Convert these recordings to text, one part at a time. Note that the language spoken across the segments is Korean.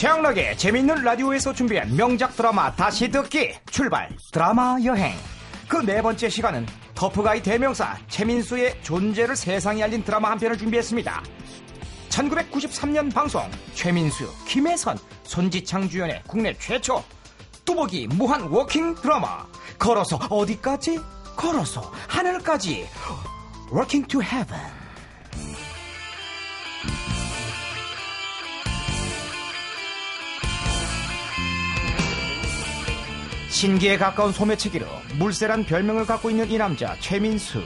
최양락의 재밌는 라디오에서 준비한 명작 드라마 다시 듣기 출발. 드라마 여행. 그 네 번째 시간은 터프가이 대명사 최민수의 존재를 세상에 알린 드라마 한 편을 준비했습니다. 1993년 방송 최민수, 김혜선, 손지창 주연의 국내 최초 뚜벅이 무한 워킹 드라마. 걸어서 어디까지? 걸어서 하늘까지. Walking to Heaven 신기에 가까운 소매치기로 물세란 별명을 갖고 있는 이 남자 최민수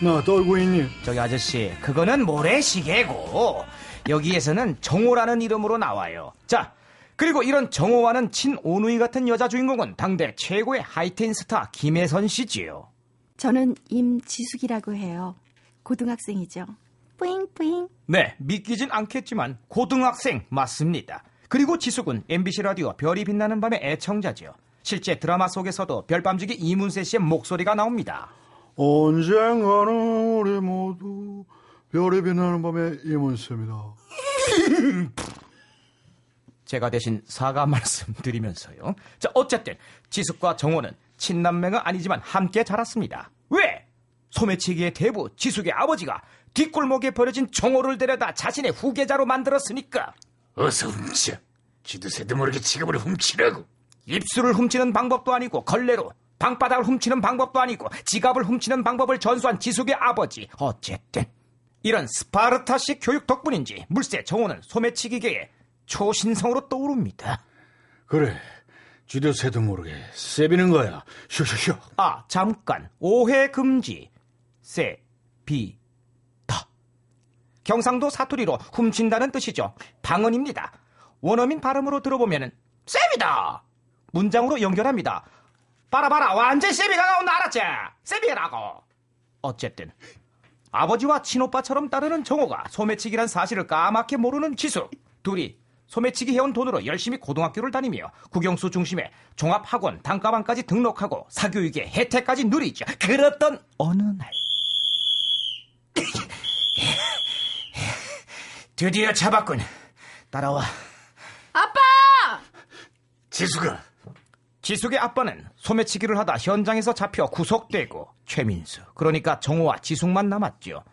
나 떨고 있니? 저기 아저씨 그거는 모래시계고 여기에서는 정호라는 이름으로 나와요 자 그리고 이런 정호와는 친오누이 같은 여자 주인공은 당대 최고의 하이틴 스타 김혜선 씨지요 저는 임지숙이라고 해요. 고등학생이죠. 뿌잉뿌잉. 네 믿기진 않겠지만 고등학생 맞습니다 그리고 지숙은 MBC 라디오 별이 빛나는 밤의 애청자지요 실제 드라마 속에서도 별밤지기 이문세 씨의 목소리가 나옵니다 언젠가는 우리 모두 별이 빛나는 밤에 이문세입니다. 제가 대신 사과 말씀 드리면서요. 자, 어쨌든 지숙과 정호는 친남매가 아니지만 함께 자랐습니다. 왜? 소매치기의 대부 지숙의 아버지가 뒷골목에 버려진 정호를 데려다 자신의 후계자로 만들었으니까 어서 훔쳐. 쥐도 새도 모르게 지갑을 훔치라고. 입술을 훔치는 방법도 아니고 걸레로 방바닥을 훔치는 방법도 아니고 지갑을 훔치는 방법을 전수한 지숙의 아버지. 어쨌든 이런 스파르타식 교육 덕분인지 물세 정호는 소매치기계의 초신성으로 떠오릅니다. 그래, 쥐도 새도 모르게 세비는 거야. 쇼쇼쇼. 아, 잠깐. 오해 금지. 세, 비, 다. 경상도 사투리로 훔친다는 뜻이죠. 방언입니다. 원어민 발음으로 들어보면 은 셉이다. 문장으로 연결합니다. 봐라 봐라 완전 셉이가 나온다 알았지? 셉이라고. 어쨌든 아버지와 친오빠처럼 따르는 정호가 소매치기란 사실을 까맣게 모르는 지수. 둘이 소매치기 해온 돈으로 열심히 고등학교를 다니며 국영수 중심의 종합학원 단과반까지 등록하고 사교육의 혜택까지 누리죠. 그랬던 어느 날. 드디어 잡았군. 따라와. 아빠! 지수가 지숙의 아빠는 소매치기를 하다 현장에서 잡혀 구속되고 최민수 그러니까 정호와 지숙만 남았죠.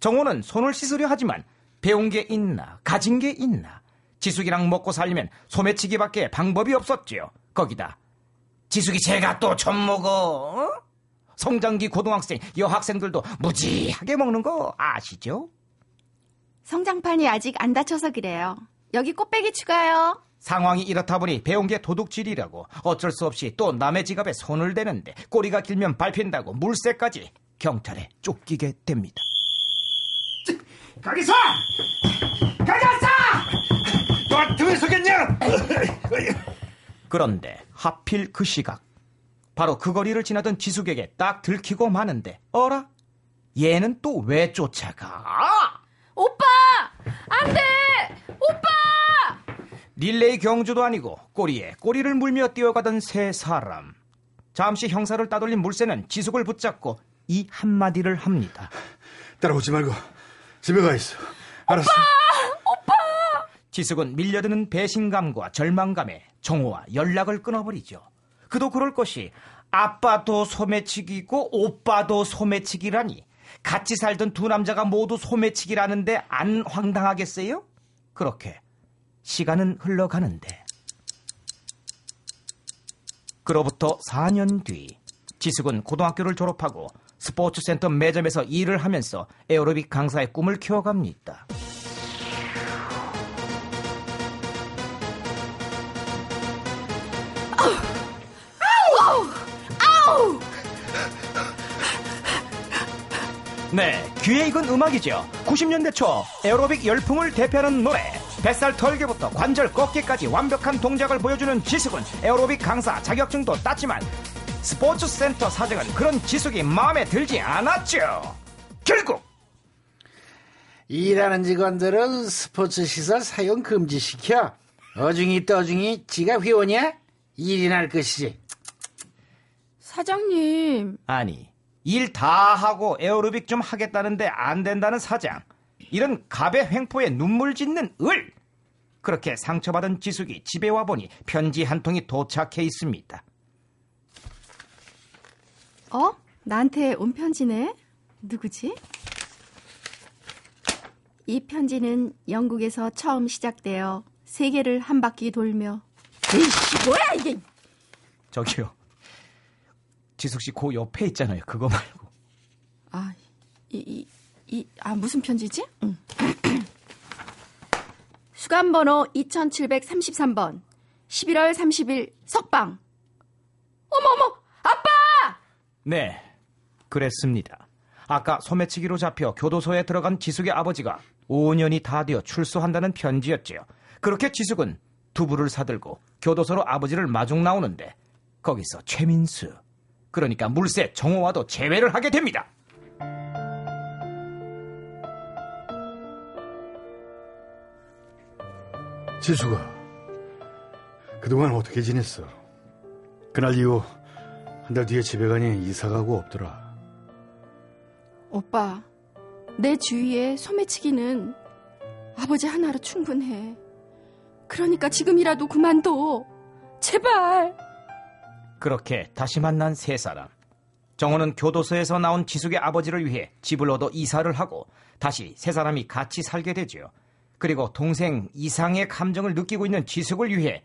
정호는 손을 씻으려 하지만 배운 게 있나 가진 게 있나 지숙이랑 먹고 살려면 소매치기밖에 방법이 없었지요. 거기다 지숙이 제가 또좀 먹어. 어? 성장기 고등학생 여학생들도 무지하게 먹는 거 아시죠? 성장판이 아직 안 닫혀서 그래요. 여기 꽃배기 추가요. 상황이 이렇다 보니 배운 게 도둑질이라고 어쩔 수 없이 또 남의 지갑에 손을 대는데 꼬리가 길면 밟힌다고 물새까지 경찰에 쫓기게 됩니다. 가기사! 가기사! 너 등에 서겠냐? 그런데 하필 그 시각 바로 그 거리를 지나던 지숙에게 딱 들키고 마는데 어라? 얘는 또 왜 쫓아가? 오빠! 안 돼! 오빠! 릴레이 경주도 아니고 꼬리에 꼬리를 물며 뛰어가던 세 사람. 잠시 형사를 따돌린 물새는 지숙을 붙잡고 이 한마디를 합니다. 따라오지 말고 집에 가 있어. 알았어. 지숙은 밀려드는 배신감과 절망감에 정호와 연락을 끊어버리죠. 그도 그럴 것이 아빠도 소매치기고 오빠도 소매치기라니 같이 살던 두 남자가 모두 소매치기라는데 안 황당하겠어요? 그렇게 시간은 흘러가는데 그로부터 4년 뒤 지숙은 고등학교를 졸업하고 스포츠센터 매점에서 일을 하면서 에어로빅 강사의 꿈을 키워갑니다. 네, 귀에 익은 음악이죠. 90년대 초 에어로빅 열풍을 대표하는 노래. 뱃살 털기부터 관절 꺾기까지 완벽한 동작을 보여주는 지숙은 에어로빅 강사 자격증도 땄지만 스포츠 센터 사장은 그런 지숙이 마음에 들지 않았죠. 결국 일하는 직원들은 스포츠 시설 사용 금지시켜. 어중이 떠중이 지가 회원이야? 일이나 할 것이지. 사장님, 아니 일 다 하고 에어로빅 좀 하겠다는데 안 된다는 사장. 이런 갑의 횡포에 눈물 짓는 을. 그렇게 상처받은 지숙이 집에 와보니 편지 한 통이 도착해 있습니다. 어? 나한테 온 편지네? 누구지? 이 편지는 영국에서 처음 시작되어 세계를 한 바퀴 돌며 에이씨 뭐야 이게 저기요. 지숙 씨 그 옆에 있잖아요. 그거 말고. 아, 이, 이, 이, 아, 무슨 편지지? 응. 수감번호 2733번, 11월 30일 석방. 어머어머, 아빠! 네, 그랬습니다. 아까 소매치기로 잡혀 교도소에 들어간 지숙의 아버지가 5년이 다 되어 출소한다는 편지였지요. 그렇게 지숙은 두부를 사들고 교도소로 아버지를 마중 나오는데 거기서 최민수, 그러니까 물새 정호와도 재회를 하게 됩니다. 지수가 그동안 어떻게 지냈어? 그날 이후 한 달 뒤에 집에 가니 이사 가고 없더라. 오빠, 내 주위에 소매치기는 아버지 하나로 충분해. 그러니까 지금이라도 그만둬. 제발. 그렇게 다시 만난 세 사람. 정호는 교도소에서 나온 지숙의 아버지를 위해 집을 얻어 이사를 하고 다시 세 사람이 같이 살게 되지요. 그리고 동생 이상의 감정을 느끼고 있는 지숙을 위해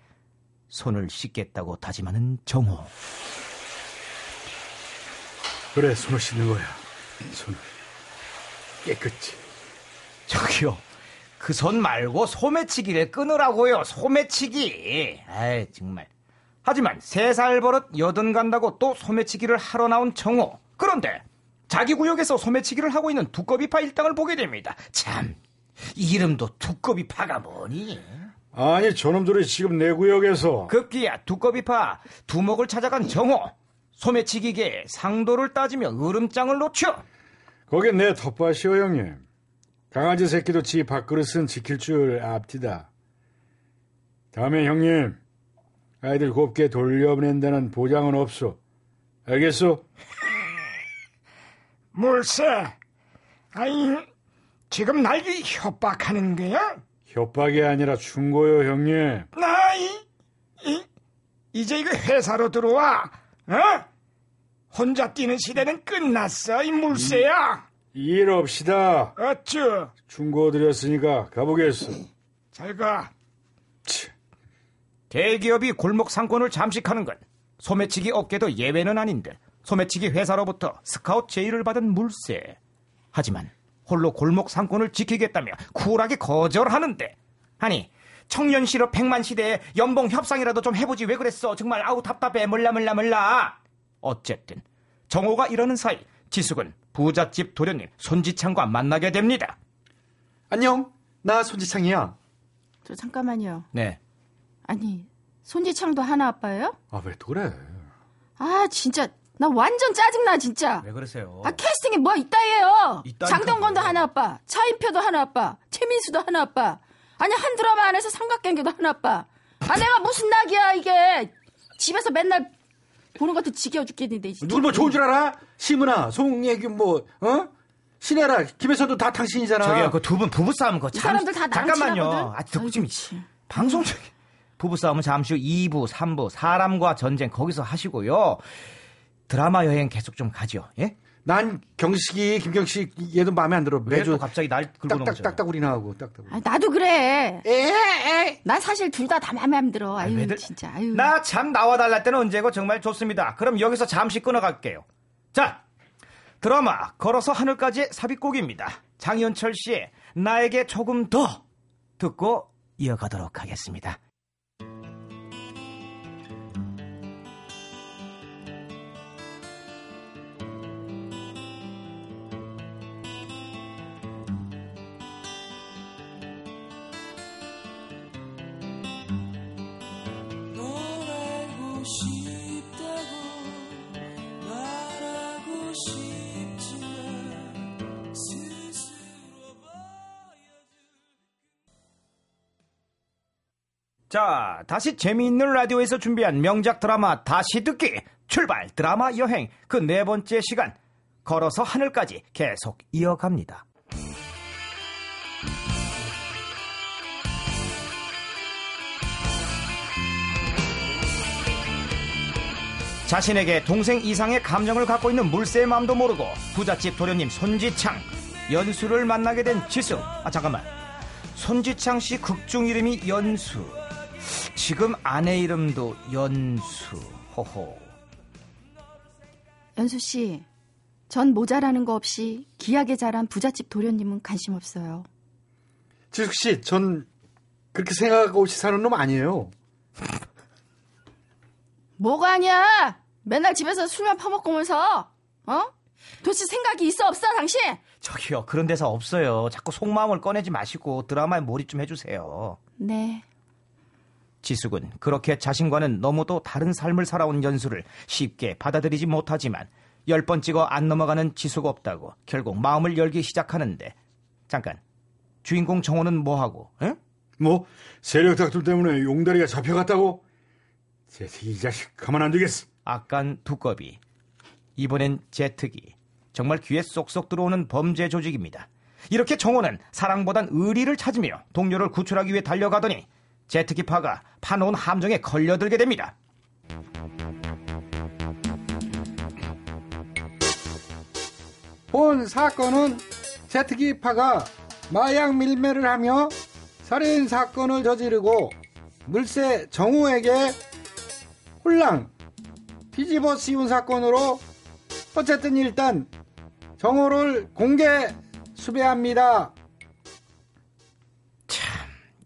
손을 씻겠다고 다짐하는 정호. 그래, 손을 씻는 거야. 손을. 깨끗이. 저기요. 그 손 말고 소매치기를 끊으라고요. 소매치기. 아이 정말. 하지만 세 살 버릇 여든 간다고 또 소매치기를 하러 나온 정호. 그런데 자기 구역에서 소매치기를 하고 있는 두꺼비파 일당을 보게 됩니다. 참. 이름도 두꺼비 파가 뭐니? 아니, 저놈들이 지금 내 구역에서 급기야 두꺼비 파 두목을 찾아간 정호. 소매치기계 상도를 따지며 으름장을 놓쳐. 거긴 내 텃밭이요, 형님. 강아지 새끼도 지 밥그릇은 지킬 줄 압디다. 다음에 형님, 아이들 곱게 돌려보낸다는 보장은 없어. 알겠어? 물새. 아이, 지금 날이 협박하는 거야? 협박이 아니라 충고요, 형님. 나 이, 이, 이제 이거 회사로 들어와. 어? 혼자 뛰는 시대는 끝났어, 이 물새야. 일 없이다. 어쭈, 충고 드렸으니까 가보겠어. 잘 가. 치, 대기업이 골목 상권을 잠식하는 건 소매치기 업계도 예외는 아닌데 소매치기 회사로부터 스카웃 제의를 받은 물새. 하지만 홀로 골목 상권을 지키겠다며 쿨하게 거절하는데 아니 청년 실업 백만 시대에 연봉 협상이라도 좀 해보지 왜 그랬어 정말 아우 답답해 몰라 몰라 몰라 어쨌든 정호가 이러는 사이 지숙은 부잣집 도련님 손지창과 만나게 됩니다 안녕. 나 손지창이야. 저 잠깐만요. 네 아니, 손지창도 하나 아빠예요? 아, 왜또 그래? 아, 진짜. 나 완전 짜증나, 진짜. 왜 그러세요? 아, 캐스팅에 뭐 있다예요. 장동건도. 하나 아빠, 차인표도 하나 아빠, 최민수도 하나 아빠. 아니, 한 드라마 안에서 삼각관계도 하나 아빠. 아, 내가 무슨 낙이야, 이게. 집에서 맨날 보는 것도 지겨워 죽겠는데. 진짜. 누굴 뭐 좋은 줄 알아? 시문아, 송혜균 뭐, 어? 신혜라, 김혜선도 다 당신이잖아. 저기요, 그 두 분 부부싸움 그거 이 잠, 사람들 다 잠깐만요. 아, 듣고 참. 방송 중에 부부싸움은 잠시 후 2부, 3부 사람과 전쟁 거기서 하시고요. 드라마 여행 계속 좀 가죠. 예? 난 경식이, 김경식, 얘도 마음에 안 들어. 왜 매주 또 갑자기 날 긁고 딱딱, 넘어져요? 딱딱우리나 하고, 딱딱. 아, 나도 그래. 에, 에. 나 사실 둘다다 마음에 안 들어. 아유, 왜들- 진짜. 아유. 나참 나와 달랄 때는 언제고 정말 좋습니다. 그럼 여기서 잠시 끊어갈게요. 자, 드라마 걸어서 하늘까지의 삽입곡입니다. 장현철 씨의 나에게 조금 더 듣고 이어가도록 하겠습니다. 자, 다시 재미있는 라디오에서 준비한 명작 드라마 다시 듣기 출발 드라마 여행 그 네 번째 시간 걸어서 하늘까지 계속 이어갑니다. 자신에게 동생 이상의 감정을 갖고 있는 물새의 마음도 모르고 부잣집 도련님 손지창 연수를 만나게 된 지수. 아 잠깐만. 손지창 씨 극중 이름이 연수. 지금 아내 이름도 연수 호호 연수 씨, 전 모자라는 거 없이 귀하게 자란 부잣집 도련님은 관심 없어요. 지숙 씨, 전 그렇게 생각하고 없이 사는 놈 아니에요. 뭐가 아니야? 맨날 집에서 술만 퍼먹고면서, 어? 도대체 생각이 있어 없어 당신? 저기요 그런 데서 없어요 자꾸 속마음을 꺼내지 마시고 드라마에 몰입 좀 해주세요 네. 지숙은 그렇게 자신과는 너무도 다른 삶을 살아온 연수를 쉽게 받아들이지 못하지만 열 번 찍어 안 넘어가는 지수가 없다고 결국 마음을 열기 시작하는데 잠깐 주인공 정호는 뭐하고 응? 뭐 세력 다툼 때문에 용다리가 잡혀갔다고? 제이 자식 가만 안 두겠어. 악간 두꺼비 이번엔 제특이 정말 귀에 쏙쏙 들어오는 범죄 조직입니다 이렇게 정호는 사랑보단 의리를 찾으며 동료를 구출하기 위해 달려가더니 제특기파가 파놓은 함정에 걸려들게 됩니다 본 사건은 제트기파가 마약 밀매를 하며 살인 사건을 저지르고 물새 정우에게 홀랑 뒤집어 씌운 사건으로 어쨌든 일단 정우를 공개 수배합니다.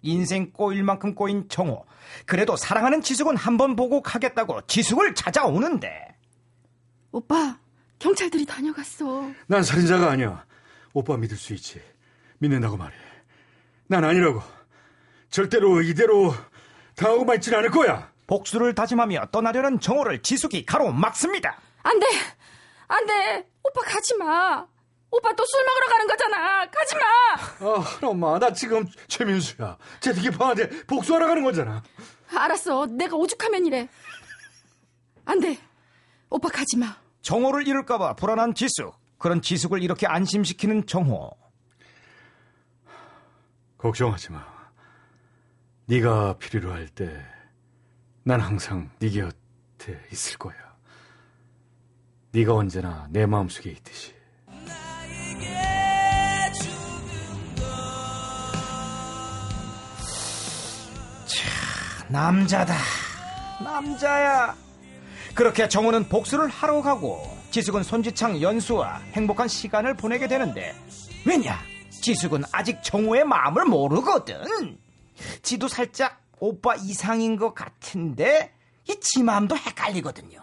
인생 꼬일 만큼 꼬인 정호. 그래도 사랑하는 지숙은 한 번 보고 가겠다고 지숙을 찾아오는데 오빠, 경찰들이 다녀갔어. 난 살인자가 아니야. 오빠 믿을 수 있지. 믿는다고 말해. 난 아니라고. 절대로 이대로 당하고만 있지는 않을 거야. 복수를 다짐하며 떠나려는 정호를 지숙이 가로막습니다. 안 돼! 안 돼! 오빠 가지 마! 오빠 또 술 먹으러 가는 거잖아! 가지 마! 아, 엄마, 나 지금 최민수야. 제트기파한테 복수하러 가는 거잖아. 알았어. 내가 오죽하면 이래. 안 돼. 오빠 가지 마. 정호를 잃을까봐 불안한 지숙. 그런 지숙을 이렇게 안심시키는 정호. 걱정하지 마. 네가 필요로 할 때 난 항상 네 곁에 있을 거야. 네가 언제나 내 마음속에 있듯이. 남자다. 남자야. 그렇게 정호는 복수를 하러 가고 지숙은 손지창 연수와 행복한 시간을 보내게 되는데 왜냐? 지숙은 아직 정호의 마음을 모르거든. 지도 살짝 오빠 이상인 것 같은데 이 지 마음도 헷갈리거든요.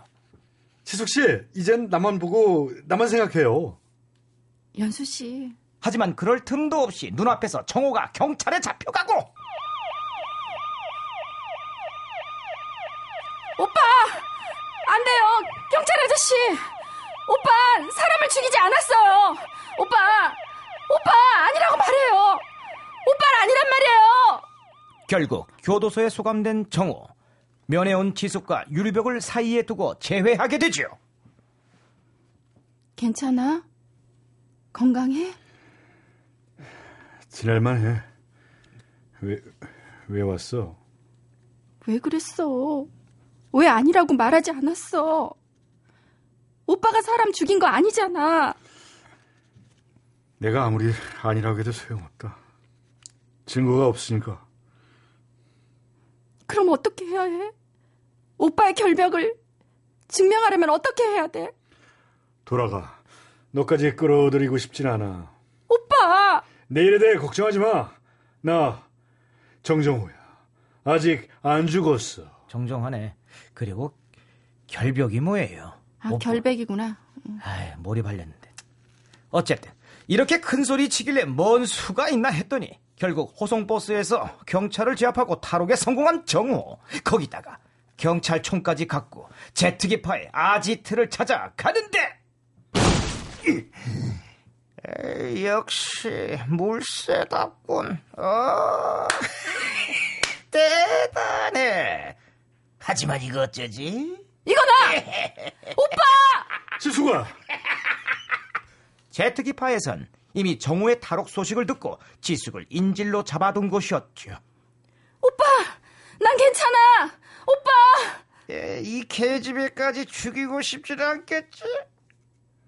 지숙 씨, 이젠 나만 보고 나만 생각해요. 연수 씨. 하지만 그럴 틈도 없이 눈앞에서 정호가 경찰에 잡혀가고 오빠! 안 돼요! 경찰 아저씨! 오빠! 사람을 죽이지 않았어요! 오빠! 오빠! 아니라고 말해요! 오빠는 아니란 말이에요! 결국 교도소에 소감된 정호 면회 온 지숙과 유리벽을 사이에 두고 재회하게 되죠. 괜찮아? 건강해? 지낼만 해. 왜, 왜 왔어? 왜 그랬어? 왜 아니라고 말하지 않았어? 오빠가 사람 죽인 거 아니잖아. 내가 아무리 아니라고 해도 소용없다. 증거가 없으니까. 그럼 어떻게 해야 해? 오빠의 결벽을 증명하려면 어떻게 해야 돼? 돌아가. 너까지 끌어들이고 싶진 않아. 오빠! 내일에 대해 걱정하지 마. 나 정정호야. 아직 안 죽었어. 정정하네. 그리고 결벽이 뭐예요? 아, 못- 결백이구나. 아이, 몰입하렸는데. 어쨌든 이렇게 큰 소리 치길래 뭔 수가 있나 했더니 결국 호송버스에서 경찰을 제압하고 탈옥에 성공한 정호. 거기다가 경찰총까지 갖고 제트기파의 아지트를 찾아가는데 에이, 역시 물새답군. 어, 대단해. 하지만 이거 어쩌지? 이거다! 오빠! 지수가 제트기파에선 이미 정우의 탈옥 소식을 듣고 지숙을 인질로 잡아둔 것이었죠. 오빠! 난 괜찮아! 오빠! 에, 이 계집애까지 죽이고 싶지 않겠지?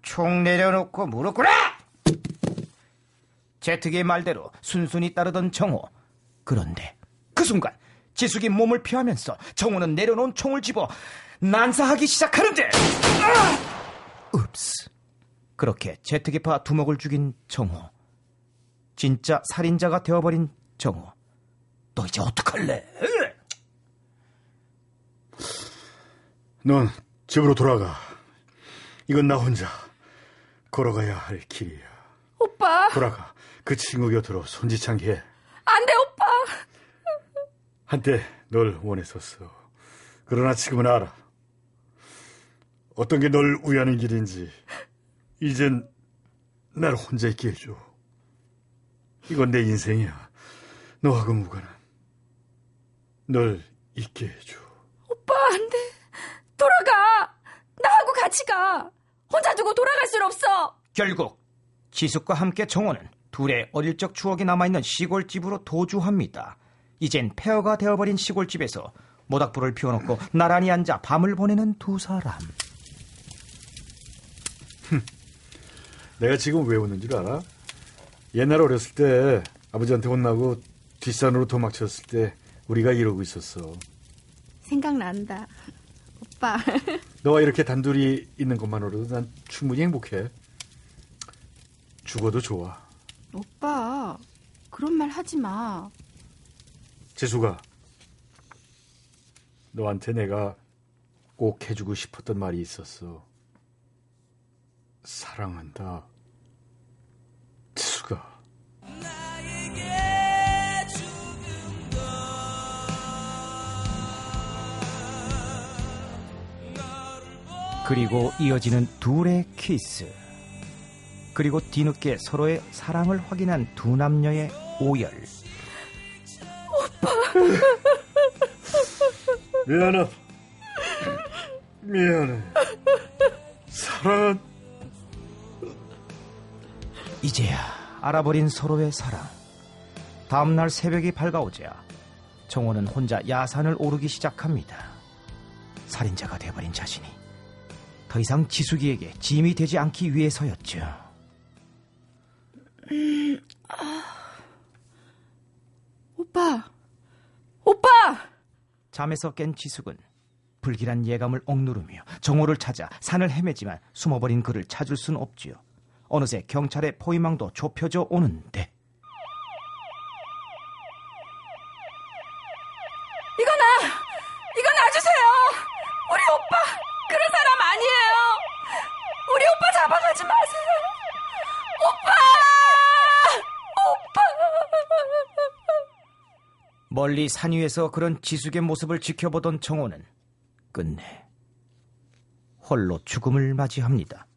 총 내려놓고 무릎 꿇어! 제특의 말대로 순순히 따르던 정호. 그런데 그 순간 지숙이 몸을 피하면서 정호는 내려놓은 총을 집어 난사하기 시작하는데 아! 읍스 그렇게 제특의파 두목을 죽인 정호 진짜 살인자가 되어버린 정호 너 이제 어떡할래? 넌 집으로 돌아가. 이건 나 혼자 걸어가야 할 길이야. 오빠, 돌아가. 그 친구 곁으로 손짓창게 해. 안 돼, 오빠. 한때 널 원했었어. 그러나 지금은 알아. 어떤 게널 위하는 길인지. 이젠 날 혼자 있게 해줘. 이건 내 인생이야. 너하고 무관한. 널 있게 해줘. 오빠, 안 돼. 돌아가. 나하고 같이 가. 혼자 두고 돌아갈 순 없어. 결국 지숙과 함께 정호는 둘의 어릴 적 추억이 남아있는 시골집으로 도주합니다. 이젠 폐허가 되어버린 시골집에서 모닥불을 피워놓고 나란히 앉아 밤을 보내는 두 사람. 내가 지금 왜 웃는 줄 알아? 옛날 어렸을 때 아버지한테 혼나고 뒷산으로 도망쳤을 때 우리가 이러고 있었어. 생각난다. 오빠. 너와 이렇게 단둘이 있는 것만으로도 난 충분히 행복해. 죽어도 좋아. 오빠, 그런 말 하지 마. 재수가 너한테 내가 꼭 해주고 싶었던 말이 있었어. 사랑한다. 재수가 그리고 이어지는 둘의 키스. 그리고 뒤늦게 서로의 사랑을 확인한 두 남녀의 오열. 미안해. 미안해. 사랑 이제야 알아버린 서로의 사랑. 다음날 새벽이 밝아오자 정호는 혼자 야산을 오르기 시작합니다. 살인자가 되어버린 자신이 더 이상 지숙이에게 짐이 되지 않기 위해서였죠. 오빠. 오빠! 잠에서 깬 지숙은 불길한 예감을 억누르며 정호를 찾아 산을 헤매지만 숨어버린 그를 찾을 순 없지요. 어느새 경찰의 포위망도 좁혀져 오는데 이거 나! 이거 놔주세요! 우리 오빠! 그런 사람 아니에요! 우리 오빠 잡아가지 마세요! 오빠! 오빠! 멀리 산 위에서 그런 지숙의 모습을 지켜보던 정호는 끝내 홀로 죽음을 맞이합니다.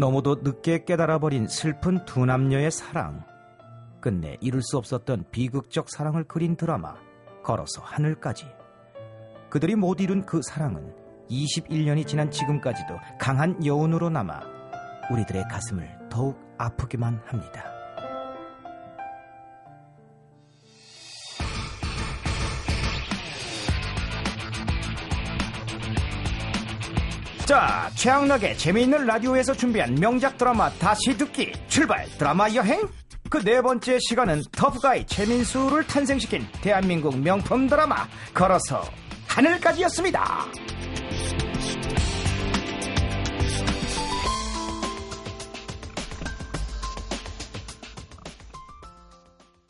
너무도 늦게 깨달아버린 슬픈 두 남녀의 사랑. 끝내 이룰 수 없었던 비극적 사랑을 그린 드라마 걸어서 하늘까지. 그들이 못 이룬 그 사랑은 21년이 지난 지금까지도 강한 여운으로 남아 우리들의 가슴을 더욱 아프기만 합니다. 자, 최양락의 재미있는 라디오에서 준비한 명작 드라마 다시 듣기 출발 드라마 여행 그 네 번째 시간은 터프가이 최민수를 탄생시킨 대한민국 명품 드라마 걸어서 하늘까지였습니다.